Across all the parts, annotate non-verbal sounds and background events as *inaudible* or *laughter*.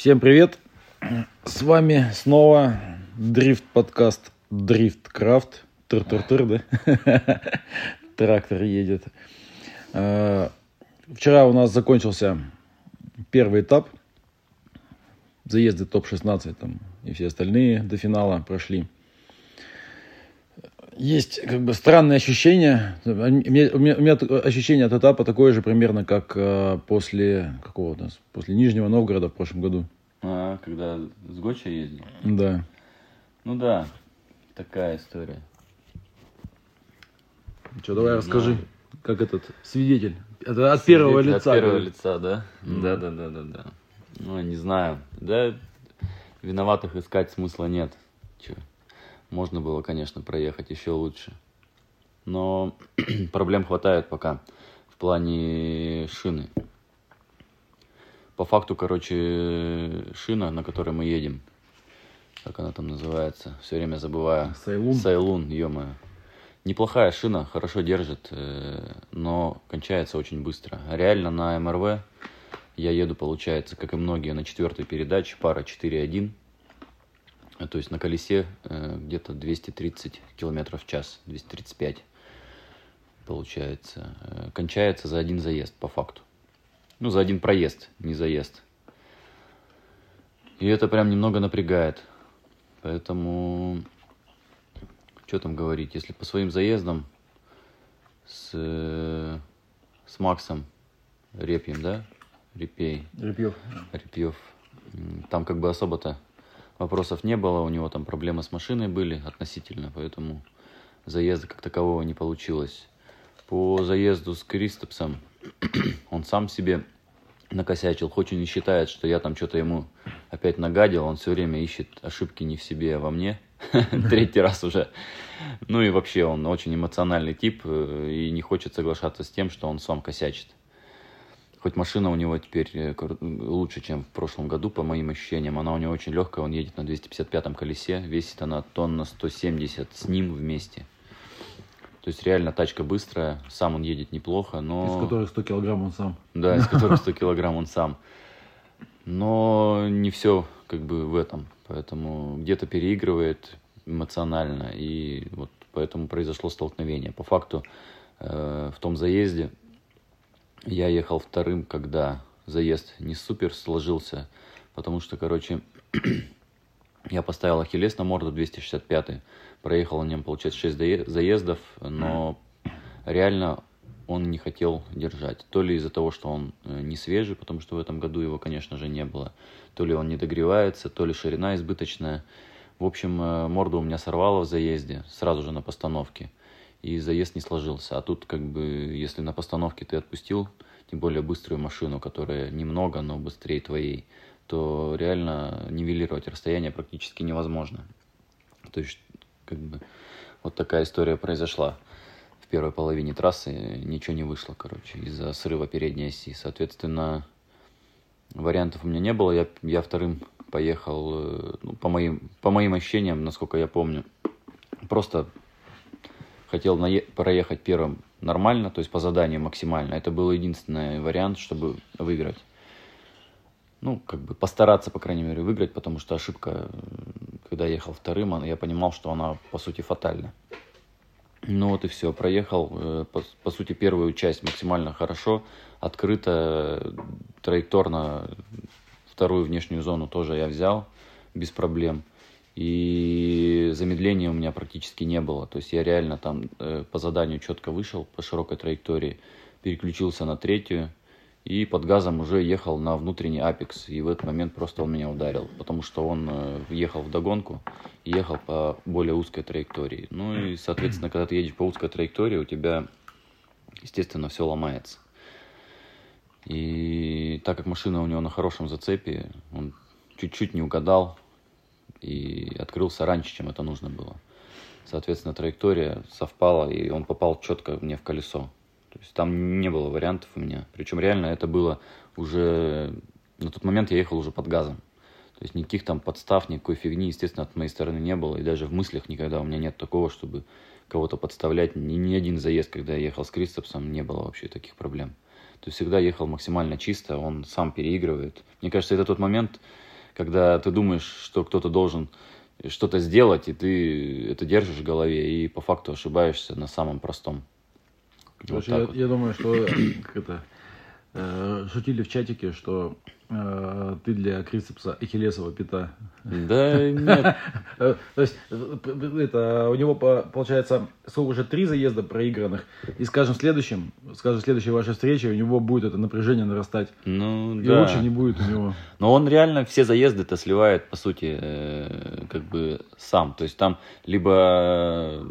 Всем привет! С вами снова дрифт подкаст Дрифт Крафт. Тыр-тыр-тыр, да? *laughs* Трактор едет. А, вчера у нас закончился первый этап. Заезды топ-16 там и все остальные до финала прошли. Есть как бы странные ощущения. У меня, у меня, у меня ощущение от этапа такое же примерно, как э, после какого у нас, после Нижнего Новгорода в прошлом году. А, когда с Гоча ездил? Да. Ну да, такая история. Что, давай расскажи, как этот свидетель. Это от первого Свидетель лица. От первого говорит. лица, да? Да, да, да, да, да. Ну, не знаю. Да, виноватых искать смысла нет. Че? Можно было, конечно, проехать еще лучше. Но *clears throat* проблем хватает пока в плане шины. По факту, короче, шина, на которой мы едем, как она там называется, все время забываю. Сайлун. Сайлун, ё Неплохая шина, хорошо держит, э, но кончается очень быстро. Реально на МРВ я еду, получается, как и многие, на четвертой передаче, пара 4.1. Э, То есть на колесе э, где-то 230 километров в час, 235 получается. Э, Кончается за один заезд, по факту. Ну, за один проезд, не заезд. И это прям немного напрягает. Поэтому, что там говорить, если по своим заездам с, э, с Максом Репьем, да? Репей, Репьев. Репьев. Там как бы особо-то вопросов не было, у него там проблемы с машиной были относительно, поэтому заезда как такового не получилось. По заезду с Кристопсом *clears throat* он сам себе накосячил, хоть он и считает, что я там что-то ему опять нагадил, он все время ищет ошибки не в себе, а во мне. *laughs* Третий раз уже. Ну и вообще он очень эмоциональный тип э, и не хочет соглашаться с тем, что он сам косячит. Хоть машина у него теперь э, лучше, чем в прошлом году, по моим ощущениям. Она у него очень легкая, он едет на 255-м колесе, весит она тонна 170 с ним вместе. То есть реально тачка быстрая, сам он едет неплохо, но... Из которых 100 килограмм он сам. Да, из *laughs* которых 100 килограмм он сам. Но не все как бы в этом. Поэтому где-то переигрывает эмоционально. И вот поэтому произошло столкновение. По факту э, в том заезде я ехал вторым, когда заезд не супер сложился. Потому что, короче, *clears throat* я поставил Ахиллес на морду 265 проехал на нем, получается, 6 заездов, но реально он не хотел держать. То ли из-за того, что он э, не свежий, потому что в этом году его, конечно же, не было, то ли он не догревается, то ли ширина избыточная. В общем, э, морду у меня сорвало в заезде, сразу же на постановке, и заезд не сложился. А тут, как бы, если на постановке ты отпустил, тем более быструю машину, которая немного, но быстрее твоей, то реально нивелировать расстояние практически невозможно. То есть, как бы, вот такая история произошла. В первой половине трассы ничего не вышло, короче, из-за срыва передней оси. Соответственно, вариантов у меня не было. Я, я вторым поехал, э, ну, по, моим, по моим ощущениям, насколько я помню, просто хотел нае- проехать первым нормально, то есть по заданию максимально. Это был единственный вариант, чтобы выиграть. Ну, как бы постараться, по крайней мере, выиграть, потому что ошибка, когда я ехал вторым, я понимал, что она, по сути, фатальна. Ну вот и все, проехал, э, по, по сути, первую часть максимально хорошо, открыто, траекторно, вторую внешнюю зону тоже я взял без проблем. И замедления у меня практически не было. То есть я реально там э, по заданию четко вышел по широкой траектории, переключился на третью и под газом уже ехал на внутренний апекс. И в этот момент просто он меня ударил, потому что он э, ехал в догонку и ехал по более узкой траектории. Ну и, соответственно, когда ты едешь по узкой траектории, у тебя, естественно, все ломается. И так как машина у него на хорошем зацепе, он чуть-чуть не угадал и открылся раньше, чем это нужно было. Соответственно, траектория совпала, и он попал четко мне в колесо. То есть там не было вариантов у меня. Причем реально это было уже... На тот момент я ехал уже под газом. То есть никаких там подстав, никакой фигни, естественно, от моей стороны не было. И даже в мыслях никогда у меня нет такого, чтобы кого-то подставлять. Ни, ни один заезд, когда я ехал с Кристопсом, не было вообще таких проблем. То есть всегда ехал максимально чисто, он сам переигрывает. Мне кажется, это тот момент, когда ты думаешь, что кто-то должен что-то сделать, и ты это держишь в голове, и по факту ошибаешься на самом простом. Короче, вот я, вот. я думаю, что это, э, шутили в чатике, что э, ты для Крисипса Ахиллесова пята. Да нет. То есть, это, у него, получается, сколько уже три заезда проигранных, и, скажем, в следующем, скажем, в следующей вашей встрече у него будет это напряжение нарастать. Ну, и да. лучше не будет у него. Но он реально все заезды-то сливает, по сути, э, как бы сам. То есть там либо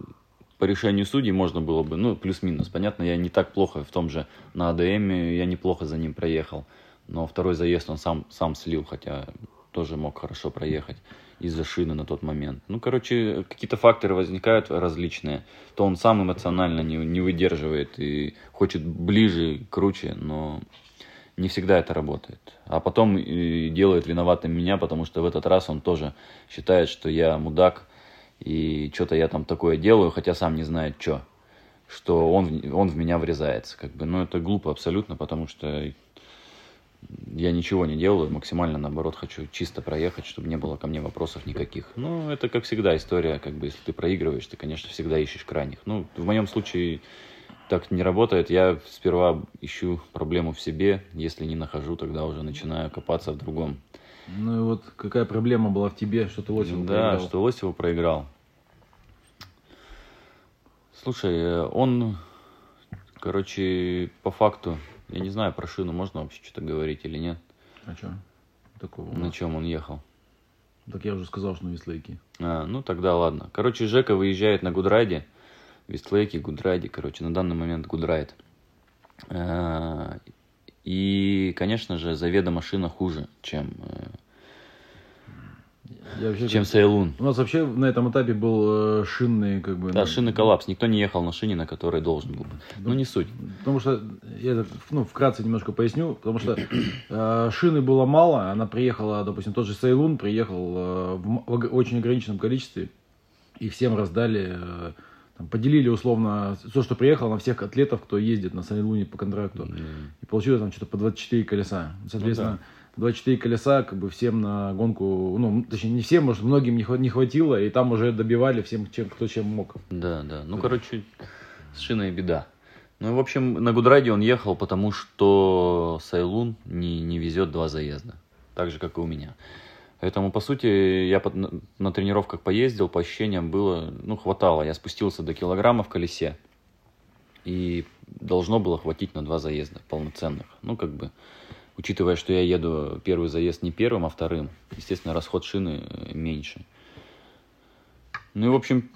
по решению судей можно было бы, ну, плюс-минус, понятно, я не так плохо в том же на АДМ, я неплохо за ним проехал, но второй заезд он сам, сам слил, хотя тоже мог хорошо проехать из-за шины на тот момент. Ну, короче, какие-то факторы возникают различные. То он сам эмоционально не, не выдерживает и хочет ближе, круче, но не всегда это работает. А потом и делает виноватым меня, потому что в этот раз он тоже считает, что я мудак, и что-то я там такое делаю, хотя сам не знает, что, что он, он в меня врезается. Как бы. Но это глупо абсолютно, потому что я ничего не делаю, максимально наоборот хочу чисто проехать, чтобы не было ко мне вопросов никаких. Ну, это как всегда история, как бы если ты проигрываешь, ты, конечно, всегда ищешь крайних. Ну, в моем случае так не работает. Я сперва ищу проблему в себе, если не нахожу, тогда уже начинаю копаться в другом. Ну и вот какая проблема была в тебе, что ты Лосеву да, проиграл? Да, что Лосеву проиграл. Слушай, э, он, короче, по факту, я не знаю, про шину можно вообще что-то говорить или нет. А что? Такого? На чем он ехал? Так я уже сказал, что на Westlake е. А, ну тогда ладно. Короче, Жека выезжает на Goodride е. Westlake е, Goodride е, короче, на данный момент Goodride. А, и, конечно же, заведомо шина хуже, чем, э, Я вообще, чем Sailun. У нас вообще на этом этапе был э, шинный, как бы... Да, ну, шинный коллапс. Никто не ехал на шине, на которой должен был бы. Ну, ну не суть. Потому что, я ну, вкратце немножко поясню, потому что э, шины было мало, она приехала, допустим, тот же Sailun приехал э, в, в очень ограниченном количестве, и всем раздали... Э, там, поделили условно все, что приехало на всех атлетов, кто ездит на Санилуне по контракту. Mm. И получилось там что-то по 24 колеса. Соответственно, ну, да. 24 колеса как бы всем на гонку, ну, точнее, не всем, может, многим не хватило, и там уже добивали всем, чем, кто чем мог. Да, да. Ну, да. короче, с шиной беда. Ну, в общем, на Гудраде он ехал, потому что Сайлун не, не везет два заезда. Так же, как и у меня. Поэтому, по сути, я под, на, тренировках поездил, по ощущениям было, ну, хватало. Я спустился до килограмма в колесе. И должно было хватить на два заезда полноценных. Ну, как бы, учитывая, что я еду первый заезд не первым, а вторым, естественно, расход шины э, меньше. Ну и, в общем,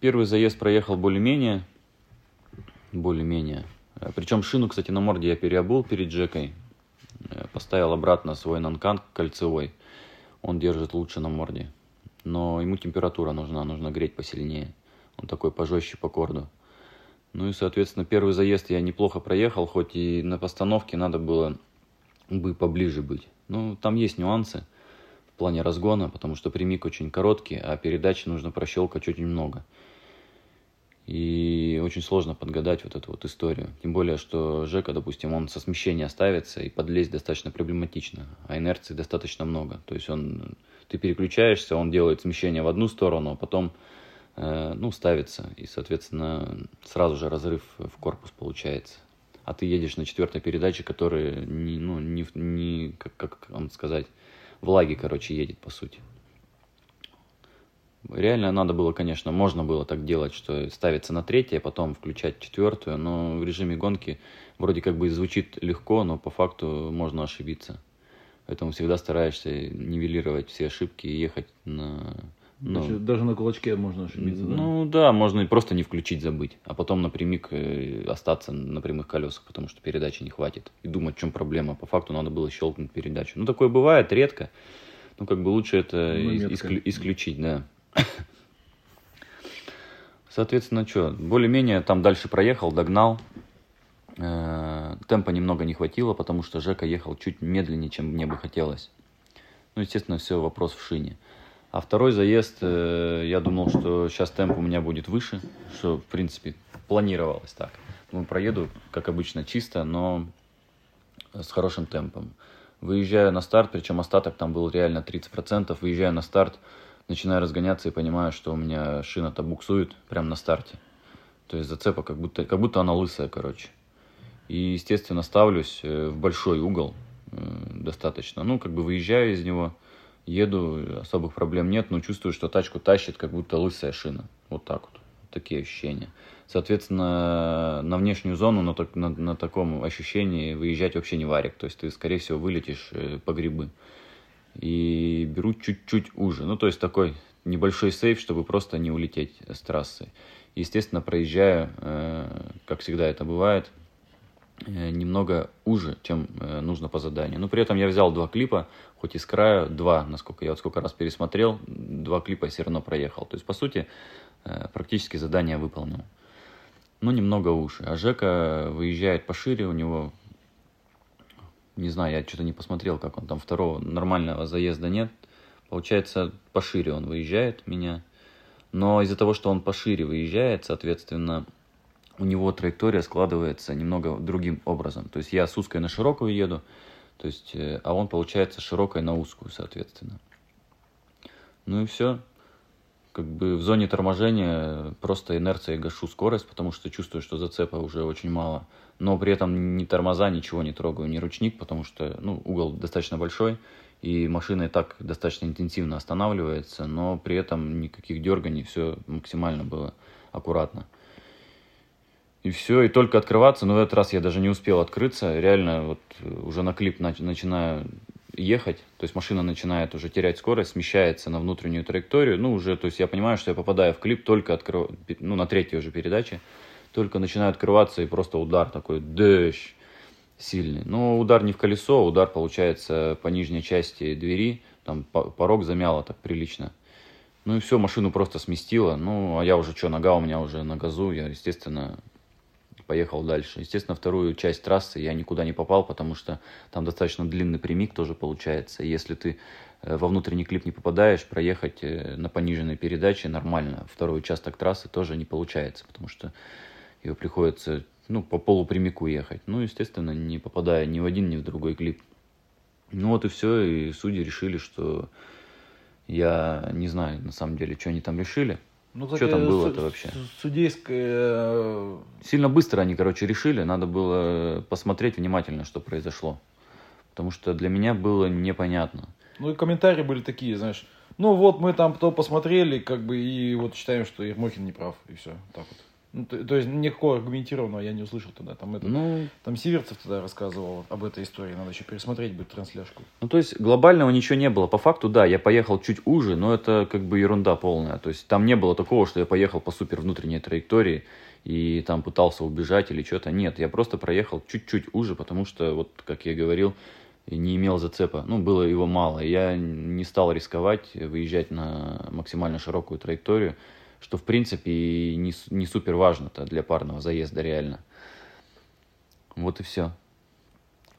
первый заезд проехал более-менее. Более-менее. Причем шину, кстати, на морде я переобул перед Джекой. Э, поставил обратно свой нанкан кольцевой он держит лучше на морде. Но ему температура нужна, нужно греть посильнее. Он такой пожестче по корду. Ну и, соответственно, первый заезд я неплохо проехал, хоть и на постановке надо было бы поближе быть. Ну, там есть нюансы в плане разгона, потому что прямик очень короткий, а передачи нужно прощелкать очень много. И очень сложно подгадать вот эту вот историю. Тем более, что Жека, допустим, он со смещения ставится, и подлезть достаточно проблематично, а инерции достаточно много. То есть он, ты переключаешься, он делает смещение в одну сторону, а потом э, ну, ставится, и, соответственно, сразу же разрыв в корпус получается. А ты едешь на четвертой передаче, которая не, ну, не, не как, как вам сказать, влаги, короче, едет, по сути. Реально надо было, конечно, можно было так делать, что ставиться на третье, потом включать четвертую, но в режиме гонки вроде как бы звучит легко, но по факту можно ошибиться. Поэтому всегда стараешься нивелировать все ошибки и ехать на... Ну, Значит, даже на кулачке можно ошибиться, да? Ну да, можно и просто не включить, забыть, а потом напрямик э, остаться на прямых колесах, потому что передачи не хватит. И думать, в чем проблема. По факту надо было щелкнуть передачу. Ну такое бывает редко. Ну как бы лучше это ну, исклю- исключить, да. *coughs* Соответственно, что, более-менее там дальше проехал, догнал. Э, темпа немного не хватило, потому что Жека ехал чуть медленнее, чем мне бы хотелось. Ну, естественно, все вопрос в шине. А второй заезд, э, я думал, что сейчас темп у меня будет выше, что, в принципе, планировалось так. Ну, проеду, как обычно, чисто, но с хорошим темпом. Выезжаю на старт, причем остаток там был реально 30%. Выезжаю на старт, начинаю разгоняться и понимаю, что у меня шина-то буксует прямо на старте. То есть зацепа как будто, как будто она лысая, короче. И, естественно, ставлюсь э, в большой угол э, достаточно. Ну, как бы выезжаю из него, еду, особых проблем нет, но чувствую, что тачку тащит, как будто лысая шина. Вот так вот. Такие ощущения. Соответственно, на внешнюю зону на, на, на таком ощущении выезжать вообще не варик. То есть ты, скорее всего, вылетишь э, по грибы. И беру чуть-чуть уже. Ну, то есть такой небольшой сейф, чтобы просто не улететь с трассы. Естественно, проезжаю, э, как всегда это бывает, э, немного уже, чем э, нужно по заданию. Но при этом я взял два клипа, хоть и с края, два, насколько я вот сколько раз пересмотрел, два клипа все равно проехал. То есть, по сути, практически задание выполнил. Но немного уши. А Жека выезжает пошире, у него, не знаю, я что-то не посмотрел, как он там, второго нормального заезда нет. Получается, пошире он выезжает меня. Но из-за того, что он пошире выезжает, соответственно, у него траектория складывается немного другим образом. То есть я с узкой на широкую еду, то есть, э, а он получается широкой на узкую, соответственно. Ну и все. Как бы в зоне торможения просто инерцией гашу скорость, потому что чувствую, что зацепа уже очень мало. Но при этом ни тормоза, ничего не трогаю, ни ручник, потому что ну, угол достаточно большой и машина и так достаточно интенсивно останавливается, но при этом никаких дерганий, все максимально было аккуратно. И все, и только открываться, но в этот раз я даже не успел открыться, реально вот уже на клип начинаю ехать, то есть машина начинает уже терять скорость, смещается на внутреннюю траекторию, ну уже, то есть я понимаю, что я попадаю в клип только открыв... ну на третьей уже передаче, только начинаю открываться и просто удар такой, дождь, сильный. Но удар не в колесо, удар получается по нижней части двери, там порог замяло так прилично. Ну и все, машину просто сместило. Ну, а я уже что, нога у меня уже на газу, я, естественно, поехал дальше. Естественно, вторую часть трассы я никуда не попал, потому что там достаточно длинный прямик тоже получается. Если ты э, во внутренний клип не попадаешь, проехать э, на пониженной передаче нормально. Второй участок трассы тоже не получается, потому что его приходится ну, по полупрямику ехать. Ну, естественно, не попадая ни в один, ни в другой клип. Ну вот и все, и судьи решили, что я не знаю, на самом деле, что они там решили. Ну, что там было это вообще? Судейское... Э, Сильно быстро они, короче, решили. Надо было посмотреть внимательно, что произошло. Потому что для меня было непонятно. Ну и комментарии были такие, знаешь, ну вот мы там то посмотрели, как бы, и вот считаем, что Ермохин не прав, и все, так вот. Ну, то, то есть никакого аргументированного я не услышал тогда. Там, это, ну, там Сиверцев тогда рассказывал об этой истории. Надо еще пересмотреть будет трансляшку. Ну, то есть глобального ничего не было. По факту, да, я поехал чуть уже, но это как бы ерунда полная. То есть там не было такого, что я поехал по супер внутренней траектории и там пытался убежать или что-то. Нет, я просто проехал чуть-чуть уже, потому что, вот как я говорил, не имел зацепа. Ну, было его мало. Я не стал рисковать, выезжать на максимально широкую траекторию что в принципе не, не супер важно-то для парного заезда реально. Вот и все.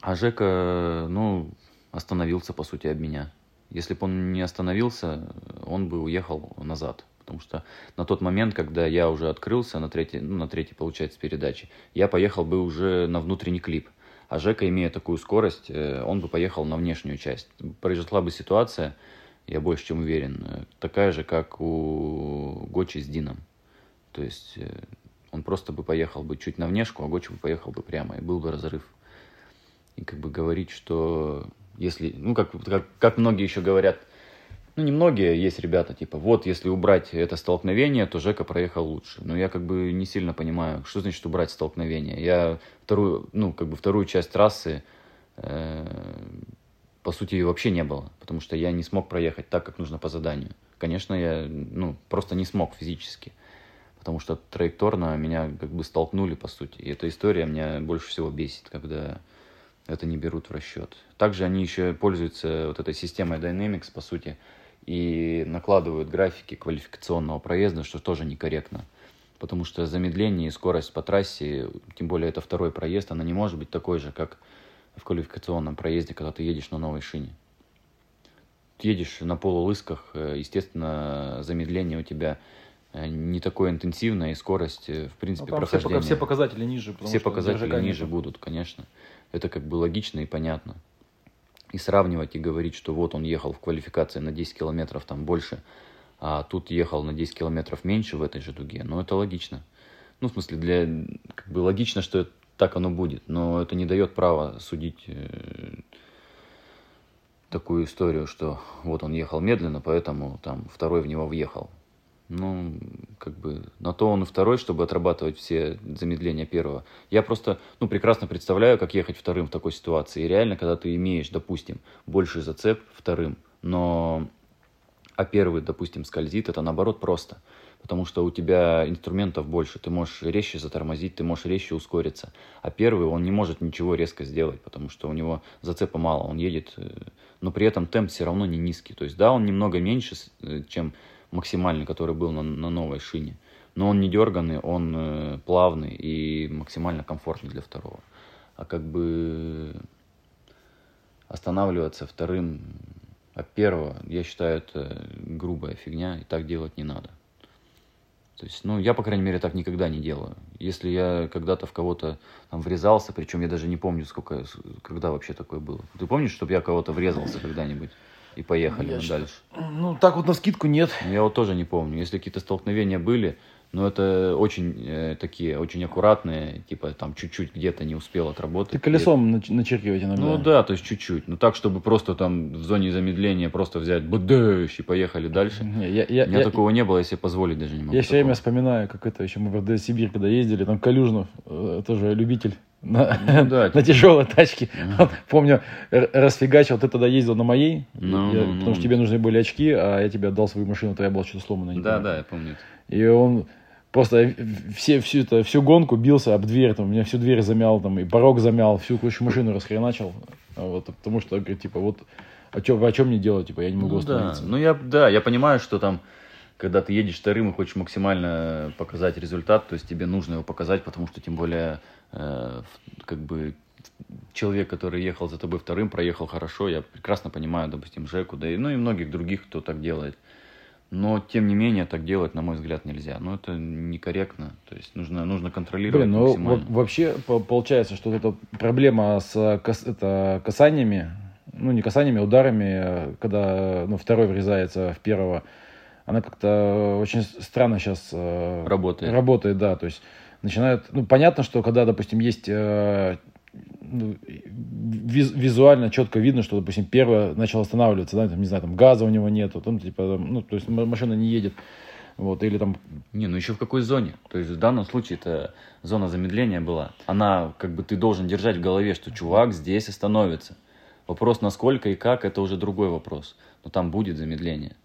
А Жека, ну, остановился, по сути, об меня. Если бы он не остановился, он бы уехал назад. Потому что на тот момент, когда я уже открылся на третьей, ну, на третьей, получается, передаче, я поехал бы уже на внутренний клип. А Жека, имея такую скорость, э, он бы поехал на внешнюю часть. Произошла бы ситуация, я больше чем уверен, э, такая же, как у Гочи с Дином. То есть э, он просто бы поехал бы чуть на внешку, а Гочи бы поехал бы прямо, и был бы разрыв. И как бы говорить, что если, ну, как, как, как многие еще говорят, ну, не многие, есть ребята, типа, вот, если убрать это столкновение, то Жека проехал лучше. Но я как бы не сильно понимаю, что значит убрать столкновение. Я вторую, ну, как бы вторую часть трассы э, по сути, ее вообще не было, потому что я не смог проехать так, как нужно по заданию. Конечно, я ну, просто не смог физически, потому что траекторно меня как бы столкнули, по сути. И эта история меня больше всего бесит, когда это не берут в расчет. Также они еще пользуются вот этой системой Dynamics, по сути, и накладывают графики квалификационного проезда, что тоже некорректно. Потому что замедление и скорость по трассе, тем более это второй проезд, она не может быть такой же, как в квалификационном проезде, когда ты едешь на новой шине. Едешь на полулысках, э, естественно, замедление у тебя э, не такое интенсивное, и скорость, э, в принципе, ну, прохождения. Все, все показатели ниже. Все показатели ниже будут, конечно. Это как бы логично и понятно. и сравнивать и говорить, что вот он ехал в квалификации на 10 километров там больше, а тут ехал на 10 километров меньше в этой же дуге, ну это логично. Ну, в смысле, для, как бы логично, что так оно будет, но это не дает права судить э, такую историю, что вот он ехал медленно, поэтому там второй в него въехал. Ну, как бы, на то он и второй, чтобы отрабатывать все замедления первого. Я просто, ну, прекрасно представляю, как ехать вторым в такой ситуации. И реально, когда ты имеешь, допустим, больший зацеп вторым, но, а первый, допустим, скользит, это наоборот просто. Потому что у тебя инструментов больше, ты можешь резче затормозить, ты можешь резче ускориться. А первый, он не может ничего резко сделать, потому что у него зацепа мало, он едет, э, но при этом темп все равно не низкий. То есть, да, он немного меньше, э, чем максимальный, который был на, на новой шине. Но он не дерганный, он э, плавный и максимально комфортный для второго. А как бы останавливаться вторым от первого, я считаю, это грубая фигня, и так делать не надо. То есть, ну, я, по крайней мере, так никогда не делаю. Если я когда-то в кого-то там врезался, причем я даже не помню, сколько, когда вообще такое было. Ты помнишь, чтобы я кого-то врезался когда-нибудь? и поехали мы дальше. Ну, так вот на скидку нет. Я вот тоже не помню. Если какие-то столкновения были, но это очень э, такие, очень аккуратные, типа там чуть-чуть где-то не успел отработать. Ты колесом это... начеркивать иногда. Ну да, то есть чуть-чуть. Ну так, чтобы просто там в зоне замедления просто взять бдыщ и поехали дальше. Не, я, я, У меня я, такого не было, если позволить даже не могу. Я все время вспоминаю, как это еще мы в Сибирь, когда ездили, там Калюжнов, э, тоже любитель на, ну, да, *laughs* на тяжелой тачке. Mm. Помню, расфигачил, ты тогда ездил на моей, no, я, no, no. потому что тебе нужны были очки, а я тебе отдал свою машину, твоя была что-то сломана. Да, да, я помню. И он просто все, всю, это, всю гонку бился об дверь, там, у меня всю дверь замял, там, и порог замял, всю кучу машину расхреначил. Вот, потому что, говорит, типа, вот, а чё, о чем мне делать, типа, я не могу ну, остановиться. Да. Ну, я, да, я понимаю, что там когда ты едешь вторым и хочешь максимально показать результат, то есть тебе нужно его показать, потому что тем более э, как бы человек, который ехал за тобой вторым, проехал хорошо. Я прекрасно понимаю, допустим, Жеку, да и, ну и многих других, кто так делает. Но, тем не менее, так делать, на мой взгляд, нельзя. Ну, это некорректно. То есть, нужно, нужно контролировать Блин, ну, максимально. вообще, получается, что эта проблема с кас, это касаниями, ну, не касаниями, а ударами, когда ну, второй врезается в первого, она как-то очень странно сейчас э, работает. Работает, да. То есть начинают... Ну, понятно, что когда, допустим, есть э, визуально четко видно, что, допустим, первое начал останавливаться, да, там, не знаю, там газа у него нету, там, типа, ну, то есть машина не едет. Вот, или там... Не, ну еще в какой зоне? То есть в данном случае это зона замедления была. Она, как бы, ты должен держать в голове, что чувак здесь остановится. Вопрос, насколько и как, это уже другой вопрос. Но там будет замедление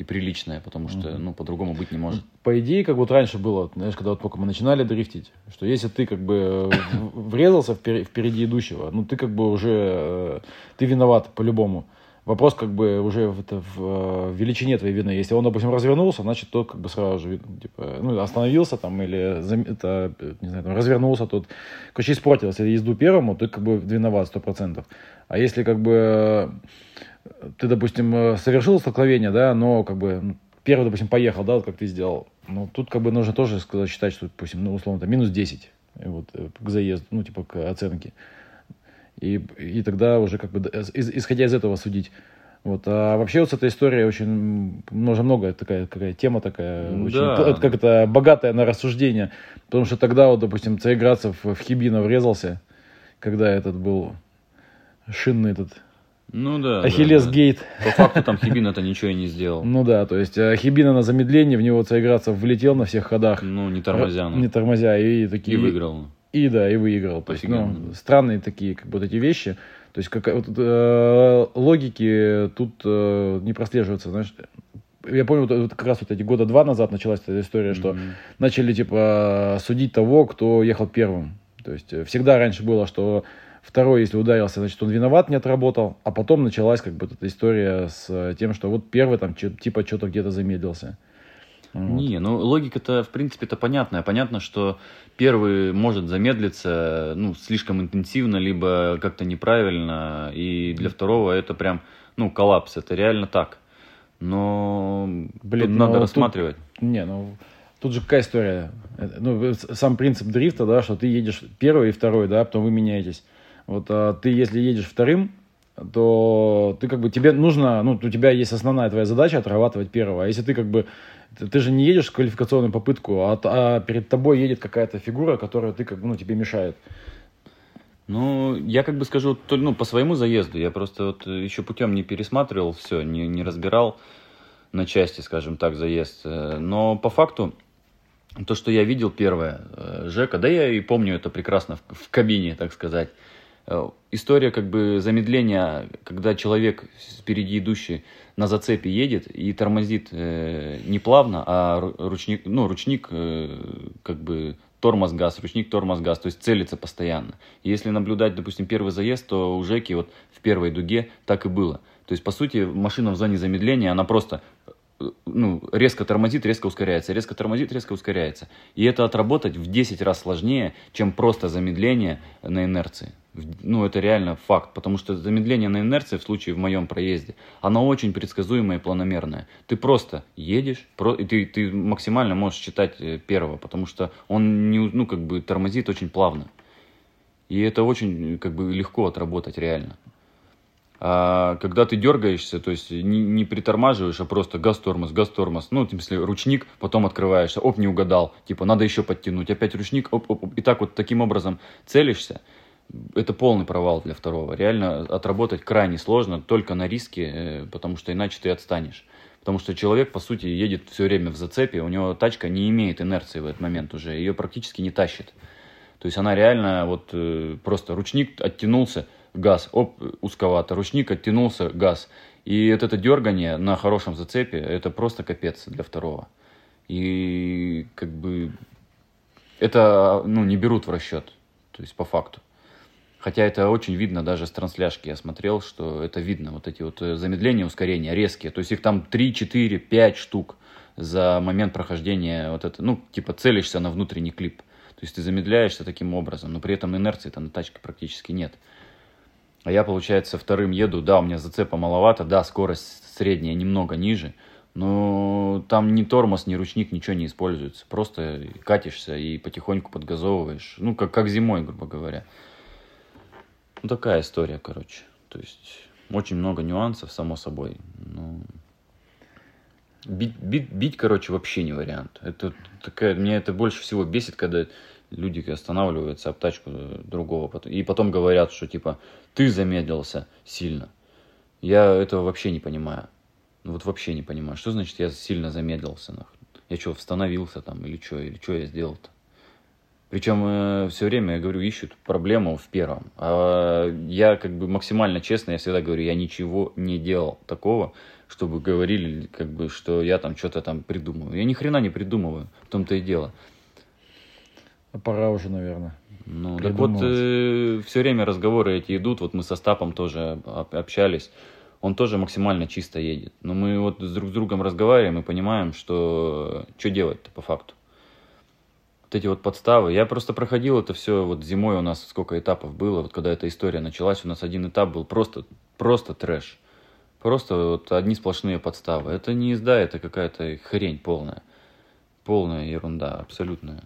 и приличная, потому что, ну, по-другому быть не может. По идее, как вот раньше было, знаешь, когда вот только мы начинали дрифтить, что если ты как бы врезался впереди идущего, ну, ты как бы уже, э, ты виноват по-любому. Вопрос как бы уже в, это, в, в величине твоей вины. Если он, допустим, развернулся, значит, тот как бы сразу же типа, ну, остановился там или это, не знаю, там, развернулся, тот, короче, испортился езду первому, ты как бы виноват сто процентов. А если как бы ты, допустим, э, совершил столкновение, да, но как бы ну, первый, допустим, поехал, да, вот как ты сделал. Ну, тут как бы нужно тоже сказать, считать, что, допустим, ну, условно, там, минус 10 вот, э, к заезду, ну, типа, к оценке. И, и тогда уже как бы, исходя из этого судить. Вот. А вообще вот с этой историей очень можно много, такая какая тема такая, да. очень, как это, богатая на рассуждение. Потому что тогда вот, допустим, Цареградцев в Хибина врезался, когда этот был шинный этот ну да. Ахиллес да, Гейт. По факту там Хибин это ничего и не сделал. Ну да, то есть э, Хибина на замедлении, в него Цареградцев влетел на всех ходах. Ну, не тормозя. Ну. Не тормозя. И, такие... и выиграл. И да, и выиграл. То есть, ну, странные такие как бы вот эти вещи. То есть как, вот, э, логики тут э, не прослеживаются, знаешь. Я помню, вот, вот как раз вот эти года два назад началась эта история, mm-hmm. что начали типа судить того, кто ехал первым. То есть э, всегда раньше было, что Второй, если ударился, значит, он виноват, не отработал. А потом началась как бы эта история с тем, что вот первый там типа что-то где-то замедлился. Вот. Не, ну логика-то, в принципе-то понятная. Понятно, что первый может замедлиться ну, слишком интенсивно, либо как-то неправильно, и для второго это прям, ну, коллапс, это реально так. Но Блин, тут надо рассматривать. Тут, не, ну Тут же какая история? Ну, сам принцип дрифта, да, что ты едешь первый и второй, да, потом вы меняетесь. Вот а ты, если едешь вторым, то ты как бы тебе нужно, ну, у тебя есть основная твоя задача отрабатывать первого. А если ты как бы, ты, же не едешь в квалификационную попытку, а, а перед тобой едет какая-то фигура, которая ты как, ну, тебе мешает. Ну, я как бы скажу, то, ну, по своему заезду, я просто вот еще путем не пересматривал все, не, не разбирал на части, скажем так, заезд. Э, но по факту, то, что я видел первое, э, Жека, да я и помню это прекрасно в, в кабине, так сказать. Э, история как бы замедления, когда человек впереди идущий на зацепе едет и тормозит э, не плавно, а ручник, ну, ручник э, как бы тормоз-газ, ручник тормоз-газ, то есть целится постоянно. Если наблюдать, допустим, первый заезд, то у Жеки вот в первой дуге так и было. То есть, по сути, машина в зоне замедления, она просто ну, резко тормозит, резко ускоряется, резко тормозит, резко ускоряется. И это отработать в 10 раз сложнее, чем просто замедление на инерции. Ну, это реально факт, потому что замедление на инерции, в случае в моем проезде, оно очень предсказуемое и планомерное. Ты просто едешь, и ты, ты максимально можешь считать э, первого, потому что он не, ну, как бы тормозит очень плавно. И это очень как бы легко отработать реально. А когда ты дергаешься, то есть не, не притормаживаешь, а просто газ-тормоз, газ-тормоз, ну, в смысле, ручник, потом открываешься, оп, не угадал, типа, надо еще подтянуть, опять ручник, оп, оп, оп, и так вот таким образом целишься, это полный провал для второго. Реально отработать крайне сложно, только на риске, э, потому что иначе ты отстанешь. Потому что человек, по сути, едет все время в зацепе, у него тачка не имеет инерции в этот момент уже, ее практически не тащит. То есть она реально вот э, просто ручник оттянулся, газ, оп, узковато, ручник оттянулся, газ. И вот это дергание на хорошем зацепе, это просто капец для второго. И как бы это ну, не берут в расчет, то есть по факту. Хотя это очень видно даже с трансляшки. Я смотрел, что это видно. Вот эти вот э, замедления, ускорения резкие. То есть их там 3, 4, 5 штук за момент прохождения вот это, ну, типа целишься на внутренний клип. То есть ты замедляешься таким образом, но при этом инерции-то на тачке практически нет. А я, получается, вторым еду, да, у меня зацепа маловато, да, скорость средняя немного ниже, но там ни тормоз, ни ручник, ничего не используется. Просто катишься и потихоньку подгазовываешь. Ну, как, как зимой, грубо говоря. Ну, такая история, короче. То есть, очень много нюансов, само собой. Ну, бить, бить, бить, короче, вообще не вариант. Это такая, меня это больше всего бесит, когда люди останавливаются об тачку другого. И потом говорят, что типа ты замедлился сильно. Я этого вообще не понимаю. Ну вот вообще не понимаю. Что значит я сильно замедлился? Нахуй? Я что, восстановился там или что? Или что я сделал-то? Причем э, все время, я говорю, ищут проблему в первом. А я как бы максимально честно, я всегда говорю, я ничего не делал такого, чтобы говорили, как бы, что я там что-то там придумываю. Я ни хрена не придумываю, в том-то и дело. А пора уже, наверное. Ну, так вот, э, все время разговоры эти идут, вот мы со Стапом тоже общались, он тоже максимально чисто едет. Но мы вот с друг с другом разговариваем и понимаем, что что делать-то по факту. Вот эти вот подставы. Я просто проходил это все, вот зимой у нас сколько этапов было, вот когда эта история началась, у нас один этап был просто, просто трэш. Просто вот одни сплошные подставы. Это не езда, это какая-то хрень полная. Полная ерунда, абсолютная.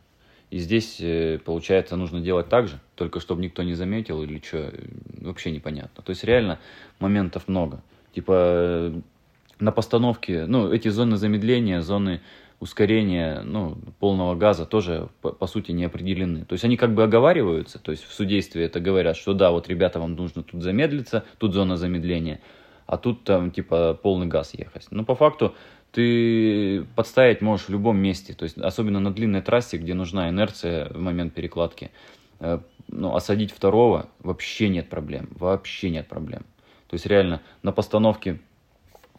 И здесь, э, получается, нужно делать так же, только чтобы никто не заметил или что, вообще непонятно. То есть реально моментов много. Типа э, на постановке, ну, эти зоны замедления, зоны ускорения, ну, полного газа тоже, по, по сути, не определены. То есть они как бы оговариваются, то есть в судействе это говорят, что да, вот, ребята, вам нужно тут замедлиться, тут зона замедления, а тут там, типа, полный газ ехать. Но по факту ты подставить можешь в любом месте, то есть особенно на длинной трассе, где нужна инерция в момент перекладки. Э, ну, осадить второго вообще нет проблем, вообще нет проблем. То есть реально на постановке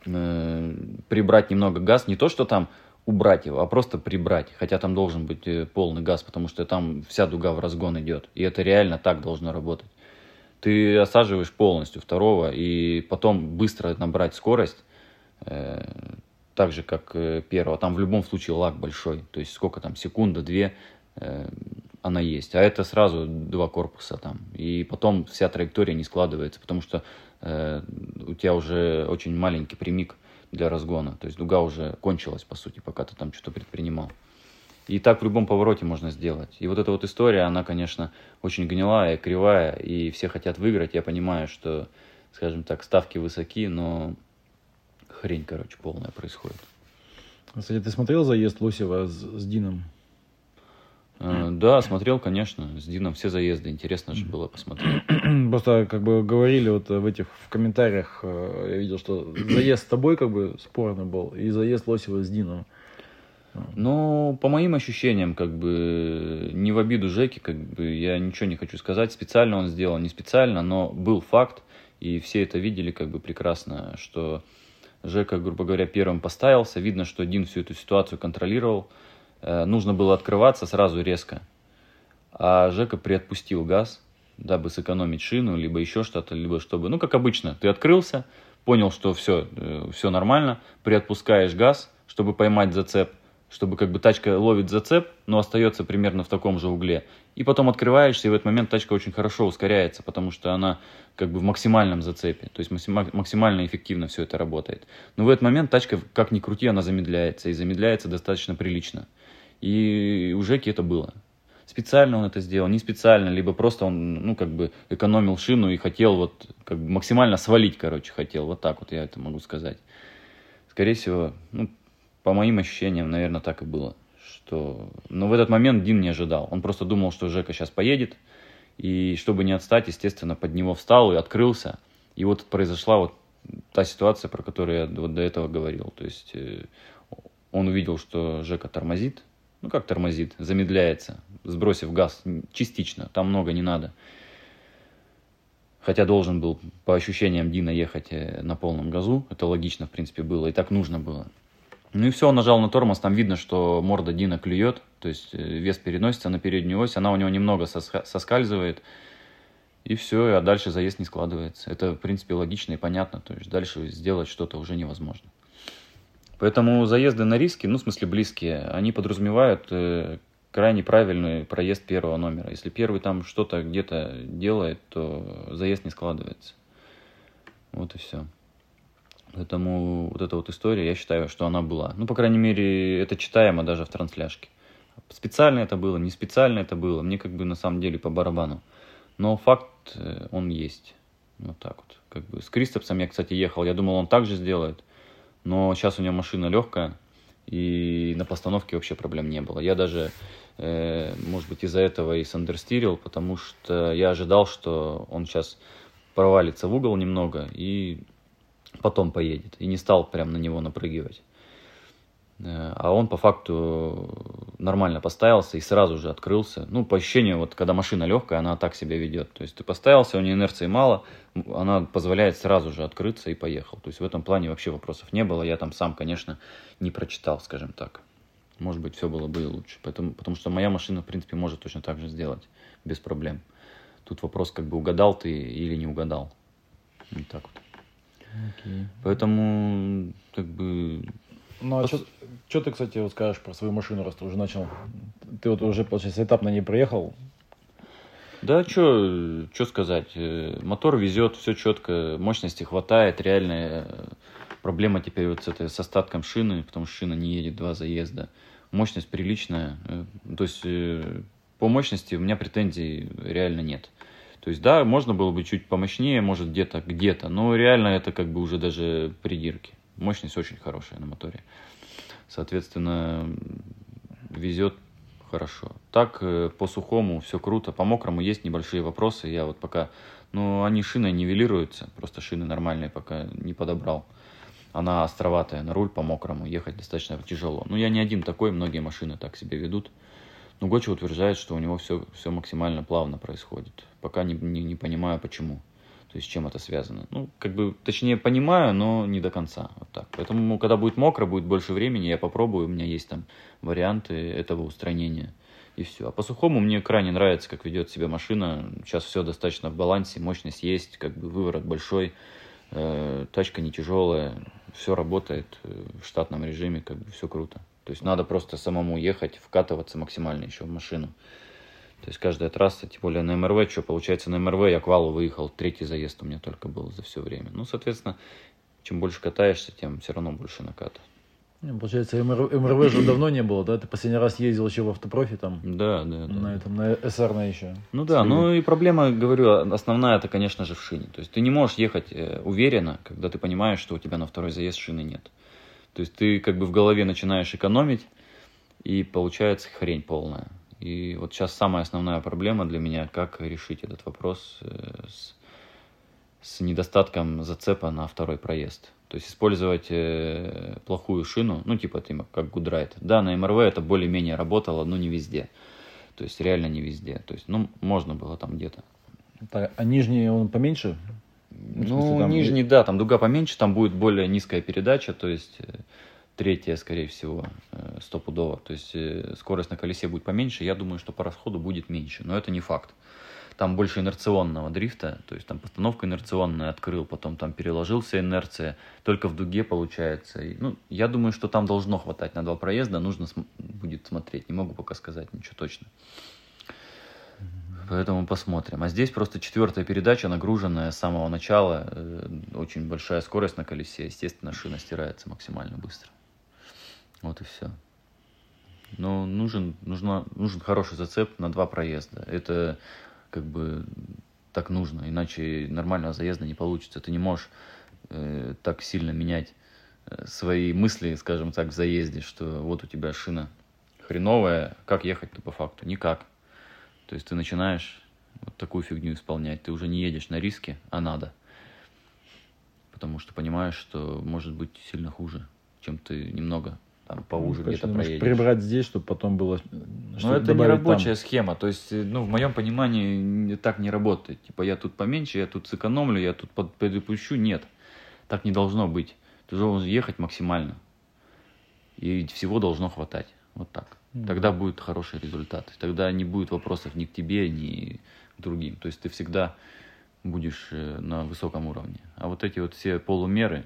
э, прибрать немного газ, не то что там убрать его, а просто прибрать. Хотя там должен быть э, полный газ, потому что там вся дуга в разгон идет. И это реально так должно работать. Ты осаживаешь полностью второго и потом быстро набрать скорость, э, так же, как э, первого. Там в любом случае лаг большой, то есть сколько там, секунда, две, э, она есть. А это сразу два корпуса там. И потом вся траектория не складывается, потому что э, у тебя уже очень маленький прямик для разгона. То есть дуга уже кончилась, по сути, пока ты там что-то предпринимал. И так в любом повороте можно сделать. И вот эта вот история, она, конечно, очень гнилая, кривая, и все хотят выиграть. Я понимаю, что скажем так, ставки высоки, но хрень, короче, полная происходит. Кстати, ты смотрел заезд Лосева с, с Дином? Э, Да, смотрел, конечно, с Дином все заезды, интересно же было посмотреть. *clears throat* Просто как бы говорили вот в этих в комментариях, э, я видел, что заезд с тобой как бы спорный был, и заезд Лосева с Дином. Ну, по моим ощущениям, как бы, не в обиду Жеки, как бы, я ничего не хочу сказать, специально он сделал, не специально, но был факт, и все это видели, как бы, прекрасно, что Жека, грубо говоря, первым поставился, видно, что Дин всю эту ситуацию контролировал, нужно было открываться сразу резко, а Жека приотпустил газ, дабы сэкономить шину, либо еще что-то, либо чтобы, ну, как обычно, ты открылся, понял, что все, все нормально, приотпускаешь газ, чтобы поймать зацеп, чтобы как бы тачка ловит зацеп, но остается примерно в таком же угле. И потом открываешься, и в этот момент тачка очень хорошо ускоряется, потому что она как бы в максимальном зацепе, то есть максимально эффективно все это работает. Но в этот момент тачка, как ни крути, она замедляется, и замедляется достаточно прилично. И у Жеки это было. Специально он это сделал, не специально, либо просто он, ну, как бы экономил шину и хотел вот, как бы максимально свалить, короче, хотел. Вот так вот я это могу сказать. Скорее всего, ну, по моим ощущениям, наверное, так и было. Что... Но в этот момент Дин не ожидал. Он просто думал, что Жека сейчас поедет. И чтобы не отстать, естественно, под него встал и открылся. И вот произошла вот та ситуация, про которую я вот до этого говорил. То есть э, он увидел, что Жека тормозит, ну как тормозит, замедляется, сбросив газ частично, там много не надо. Хотя должен был, по ощущениям Дина, ехать э, на полном газу. Это логично, в принципе, было. И так нужно было. Ну и все, он нажал на тормоз. Там видно, что морда Дина клюет. То есть э, вес переносится на переднюю ось. Она у него немного соскальзывает. И все, а дальше заезд не складывается. Это, в принципе, логично и понятно. То есть дальше сделать что-то уже невозможно. Поэтому заезды на риски, ну, в смысле близкие, они подразумевают э, крайне правильный проезд первого номера. Если первый там что-то где-то делает, то заезд не складывается. Вот и все. Поэтому вот эта вот история, я считаю, что она была. Ну, по крайней мере, это читаемо даже в трансляшке. Специально это было, не специально это было. Мне как бы на самом деле по барабану. Но факт, э, он есть. Вот так вот. Как бы с Кристопсом я, кстати, ехал. Я думал, он так же сделает. Но сейчас у него машина легкая, и на постановке вообще проблем не было. Я даже, э, может быть, из-за этого и сандерстирил, потому что я ожидал, что он сейчас провалится в угол немного и потом поедет. И не стал прям на него напрыгивать. Э, а он по факту нормально поставился и сразу же открылся. Ну, по ощущению, вот когда машина легкая, она так себя ведет. То есть ты поставился, у нее инерции мало, она позволяет сразу же открыться и поехал. То есть в этом плане вообще вопросов не было. Я там сам, конечно, не прочитал, скажем так. Может быть, все было бы и лучше. Поэтому, потому что моя машина, в принципе, может точно так же сделать, без проблем. Тут вопрос, как бы угадал ты или не угадал. Вот так вот. Okay. Поэтому, как бы, ну, а что ты, кстати, вот скажешь про свою машину, раз ты уже начал? Ты вот уже, получается, этап на ней проехал? Да, что сказать. Э, мотор везет, все четко, мощности хватает, реальная э, проблема теперь вот с, этой, с остатком шины, потому что шина не едет два заезда. Мощность приличная, э, то есть по мощности у меня претензий реально нет. То есть, да, можно было бы чуть помощнее, может, где-то, где-то, но реально это как бы уже даже придирки. Мощность очень хорошая на моторе. Соответственно, везет хорошо. Так, э, по сухому все круто. По мокрому есть небольшие вопросы. Я вот пока... Ну, они шиной нивелируются. Просто шины нормальные пока не подобрал. Она островатая. На руль по мокрому ехать достаточно тяжело. Ну, я не один такой. Многие машины так себя ведут. Но Гочи утверждает, что у него все, все максимально плавно происходит. Пока не, не, не понимаю, почему. То есть с чем это связано? Ну, как бы, точнее, понимаю, но не до конца. Вот так. Поэтому, когда будет мокро, будет больше времени, я попробую, у меня есть там варианты этого устранения. И все. А по сухому мне крайне нравится, как ведет себя машина. Сейчас все достаточно в балансе, мощность есть, как бы выворот большой, э, тачка не тяжелая, все работает э, в штатном режиме, как бы все круто. То есть надо просто самому ехать, вкатываться максимально еще в машину. То есть каждая трасса, тем более на МРВ, что получается на МРВ я к валу выехал, третий заезд у меня только был за все время. Ну, соответственно, чем больше катаешься, тем все равно больше наката. Получается, МР- МРВ же давно не было, да? Ты последний раз ездил еще в автопрофи там, Да, да, да. на этом, на СР на еще. Ну да, ну и проблема, говорю, основная это, конечно же, в шине. То есть ты не можешь ехать э, уверенно, когда ты понимаешь, что у тебя на второй заезд шины нет. То есть ты как бы в голове начинаешь экономить, и получается хрень полная. И вот сейчас самая основная проблема для меня, как решить этот вопрос э, с, с недостатком зацепа на второй проезд. То есть использовать э, плохую шину, ну типа как Гудрайт. Да, на МРВ это более-менее работало, но не везде. То есть реально не везде. То есть, ну, можно было там где-то. А нижний он поменьше? Ну, смысле, там нижний, да, там дуга поменьше, там будет более низкая передача, то есть э, третья, скорее всего, э, стопудово. То есть э, скорость на колесе будет поменьше, я думаю, что по расходу будет меньше, но это не факт. Там больше инерционного дрифта, то есть там постановка инерционная открыл, потом там переложился инерция, только в дуге получается. И, ну, я думаю, что там должно хватать на два проезда, нужно см- будет смотреть, не могу пока сказать ничего точно. Поэтому посмотрим. А здесь просто четвертая передача, нагруженная с самого начала. э, Очень большая скорость на колесе. Естественно, шина стирается максимально быстро. Вот и все. Но нужен, нужно, нужен хороший зацеп на два проезда. Это как бы так нужно. Иначе нормального заезда не получится. Ты не можешь э, так сильно менять э, свои мысли, скажем так, в заезде, что вот у тебя шина хреновая, как ехать-то по факту? Никак. То есть ты начинаешь вот такую фигню исполнять. Ты уже не едешь на риски, а надо. Потому что понимаешь, что может быть сильно хуже, чем ты немного там поуже Ну, где-то проедешь. прибрать здесь, чтобы потом было... Но чтобы это не добавить там. рабочая схема. То есть, э, ну, в моем понимании, так не работает. Типа, я тут поменьше, я тут сэкономлю, я тут предупущу. Нет. Так не должно быть. Ты должен ехать максимально. И всего должно хватать. Вот так. Тогда будет хороший результат. Тогда не будет вопросов ни к тебе, ни к другим. То есть ты всегда будешь э, на высоком уровне. А вот эти вот все полумеры,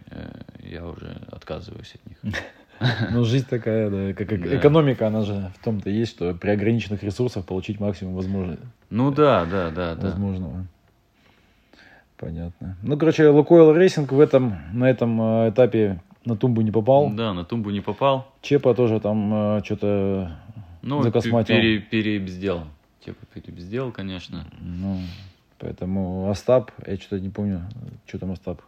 я уже отказываюсь от них. *laughs* *laughs* Ну, жизнь такая, да, как эк- Да. экономика, она же в том-то и есть, что при ограниченных ресурсах получить максимум возможно, Ну да, да, да, да. возможного. Понятно. Ну, короче, Лукойл Racing в этом, на этом э, этапе на тумбу не попал. Да, на тумбу не попал. Чепа тоже там что-то, Ну, Закосматил. пере, перебздел. Типа перебздел, конечно. ну, поэтому Остап, я что-то не помню, что там Остап.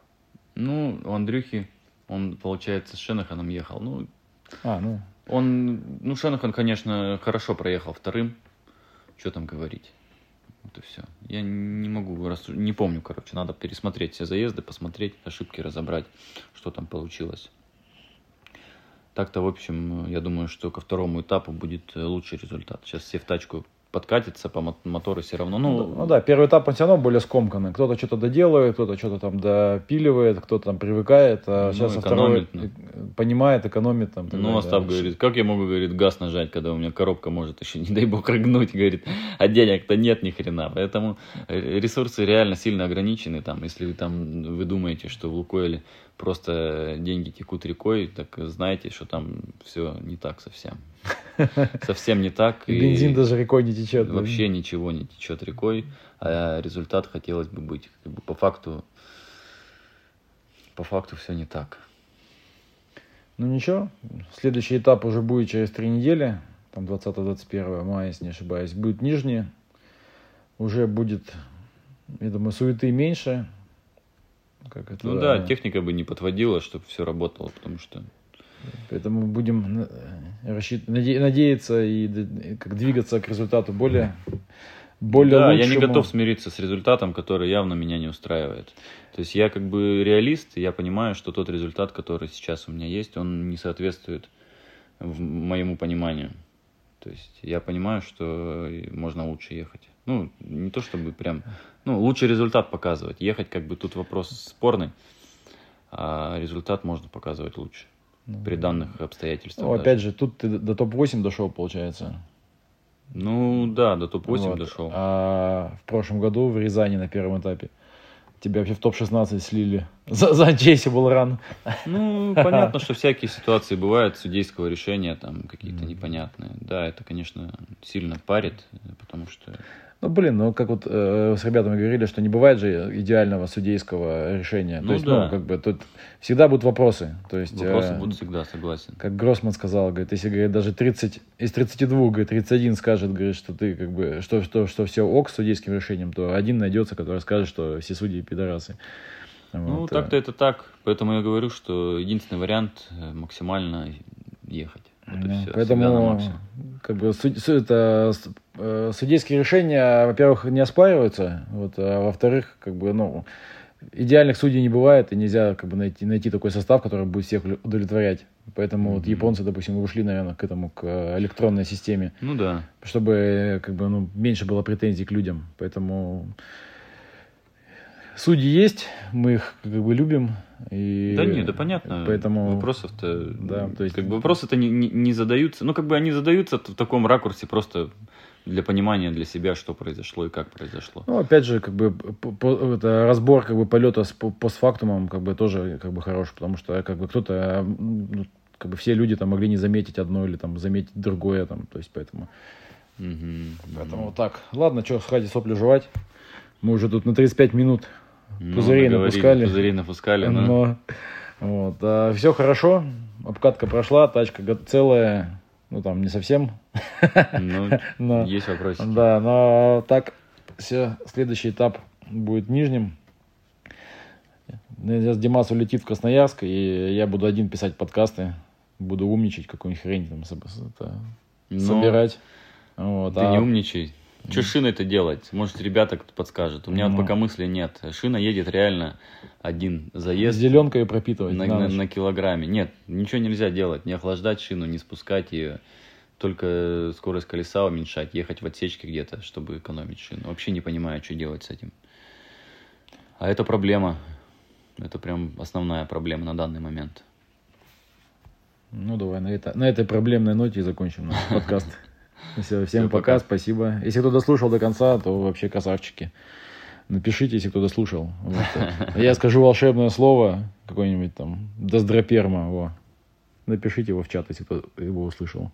Ну, у Андрюхи, он, получается, с Шенаханом ехал. Ну, А, ну, он, ну, Шенахан, конечно, хорошо проехал вторым. Что там говорить? Вот и все. Я не могу, рассу- не помню, короче. Надо пересмотреть все заезды, посмотреть, ошибки разобрать, что там получилось. Так-то, в общем, я думаю, что ко второму этапу будет э, лучший результат. Сейчас все в тачку подкатятся, по мо- мотору все равно. ну, Ну, ну да, первый этап он все равно более скомканный. Кто-то что-то доделывает, кто-то что-то там допиливает, кто-то там привыкает, а Ну, сейчас со второй экономит, э, понимает, экономит там. Ну, далее. Остап говорит, как я могу, говорит, газ нажать, когда у меня коробка может еще, не дай бог, рыгнуть, говорит, а денег-то нет ни хрена. Поэтому э, ресурсы реально сильно ограничены. Там, если вы там вы думаете, что в Лукойле просто деньги текут рекой, так знайте, что там все не так совсем. *laughs* Совсем не так. И бензин даже рекой не течет. Вообще ничего не течет рекой, а результат хотелось бы быть. Как бы по факту, по факту все не так. Ну ничего, следующий этап уже будет через три недели, там 20-21 мая, если не ошибаюсь, будет нижний, уже будет, я думаю, суеты меньше. Как это, Ну да, техника бы не подводила, чтобы все работало, потому что Поэтому будем э, рассчит- наде- надеяться и как двигаться к результату более, более да, лучшему. я не готов смириться с результатом, который явно меня не устраивает. То есть я как бы реалист, и я понимаю, что тот результат, который сейчас у меня есть, он не соответствует в моему пониманию. То есть я понимаю, что можно лучше ехать. Ну, не то чтобы прям... Ну, лучший результат показывать. Ехать как бы тут вопрос спорный, а результат можно показывать лучше при данных обстоятельствах. Ну, даже. опять же, тут ты до топ-8 дошел, получается. Ну да, до топ-8 Вот. дошел. А в прошлом году в Рязани на первом этапе тебя вообще в топ-16 слили. *laughs* За, за был ран. Ну, понятно, что всякие ситуации бывают, судейского решения там какие-то непонятные. Да, это, конечно, сильно парит, потому что... Ну, блин, ну как вот э, с ребятами говорили, что не бывает же идеального судейского решения. Ну, То есть, да. ну, как бы тут всегда будут вопросы. То есть, Вопросы э, будут всегда, согласен. как Гроссман сказал, говорит, если, говорит, даже 30, из 32, говорит, 31 скажет, говорит, что ты, как бы, что, что, что все ок с судейским решением, то один найдется, который скажет, что все судьи пидорасы. Ну, Вот, так-то э, это так. Поэтому я говорю, что единственный вариант э, максимально ехать. Вот ну, Поэтому, как бы, суд- су- это, э, судейские решения, во-первых, не оспариваются, вот, а во-вторых, как бы, ну, идеальных судей не бывает, и нельзя как бы найти, найти такой состав, который будет всех удовлетворять. Поэтому вот Мгм. японцы, допустим, ушли, наверное, к этому, к э, электронной системе. Ну да. чтобы как бы ну, меньше было претензий к людям. Поэтому судьи есть, мы их как бы любим. И Да нет, да понятно. Поэтому Вопросов-то... Да, то есть- Как бы вопросы-то не, не, не задаются. Ну, как бы они задаются в таком ракурсе просто для понимания для себя, что произошло и как произошло. Ну, опять же, как бы по- это разбор как бы полета с по- постфактумом как бы тоже как бы хорош, потому что как бы кто-то ну, как бы все люди там могли не заметить одно или там заметить другое там, то есть поэтому. Мгм. Поэтому вот так. Ладно, что, сходи сопли жевать. Мы уже тут на 35 минут Ну, пузырей наговорили, напускали. Пузырей напускали, ну. Но вот, все хорошо, обкатка прошла, тачка целая, ну там не совсем, Ну, *laughs* но, есть вопросики. да, но так все, следующий этап будет нижним. Сейчас Димас улетит в Красноярск, и я буду один писать подкасты, буду умничать, какую-нибудь хрень там это, Но собирать. Вот, Ты а- не умничай. Что шиной-то делать? Может, ребята кто подскажет. У меня Ну. вот пока мысли нет. Шина едет реально один заезд зеленкой пропитывать на, на на- на килограмме. Нет, ничего нельзя делать. Не охлаждать шину, не спускать ее. Только скорость колеса уменьшать, ехать в отсечке где-то, чтобы экономить шину. Вообще не понимаю, что делать с этим. А это проблема. Это прям основная проблема на данный момент. Ну, давай на, это, на этой проблемной ноте и закончим наш *laughs* подкаст. Все, всем Всё, пока, пока. спасибо. Если кто дослушал до конца, то вообще красавчики. Напишите, если кто дослушал. Вот. *laughs* Я скажу волшебное слово, какое-нибудь там, доздроперма, во. Напишите его в чат, если кто его услышал.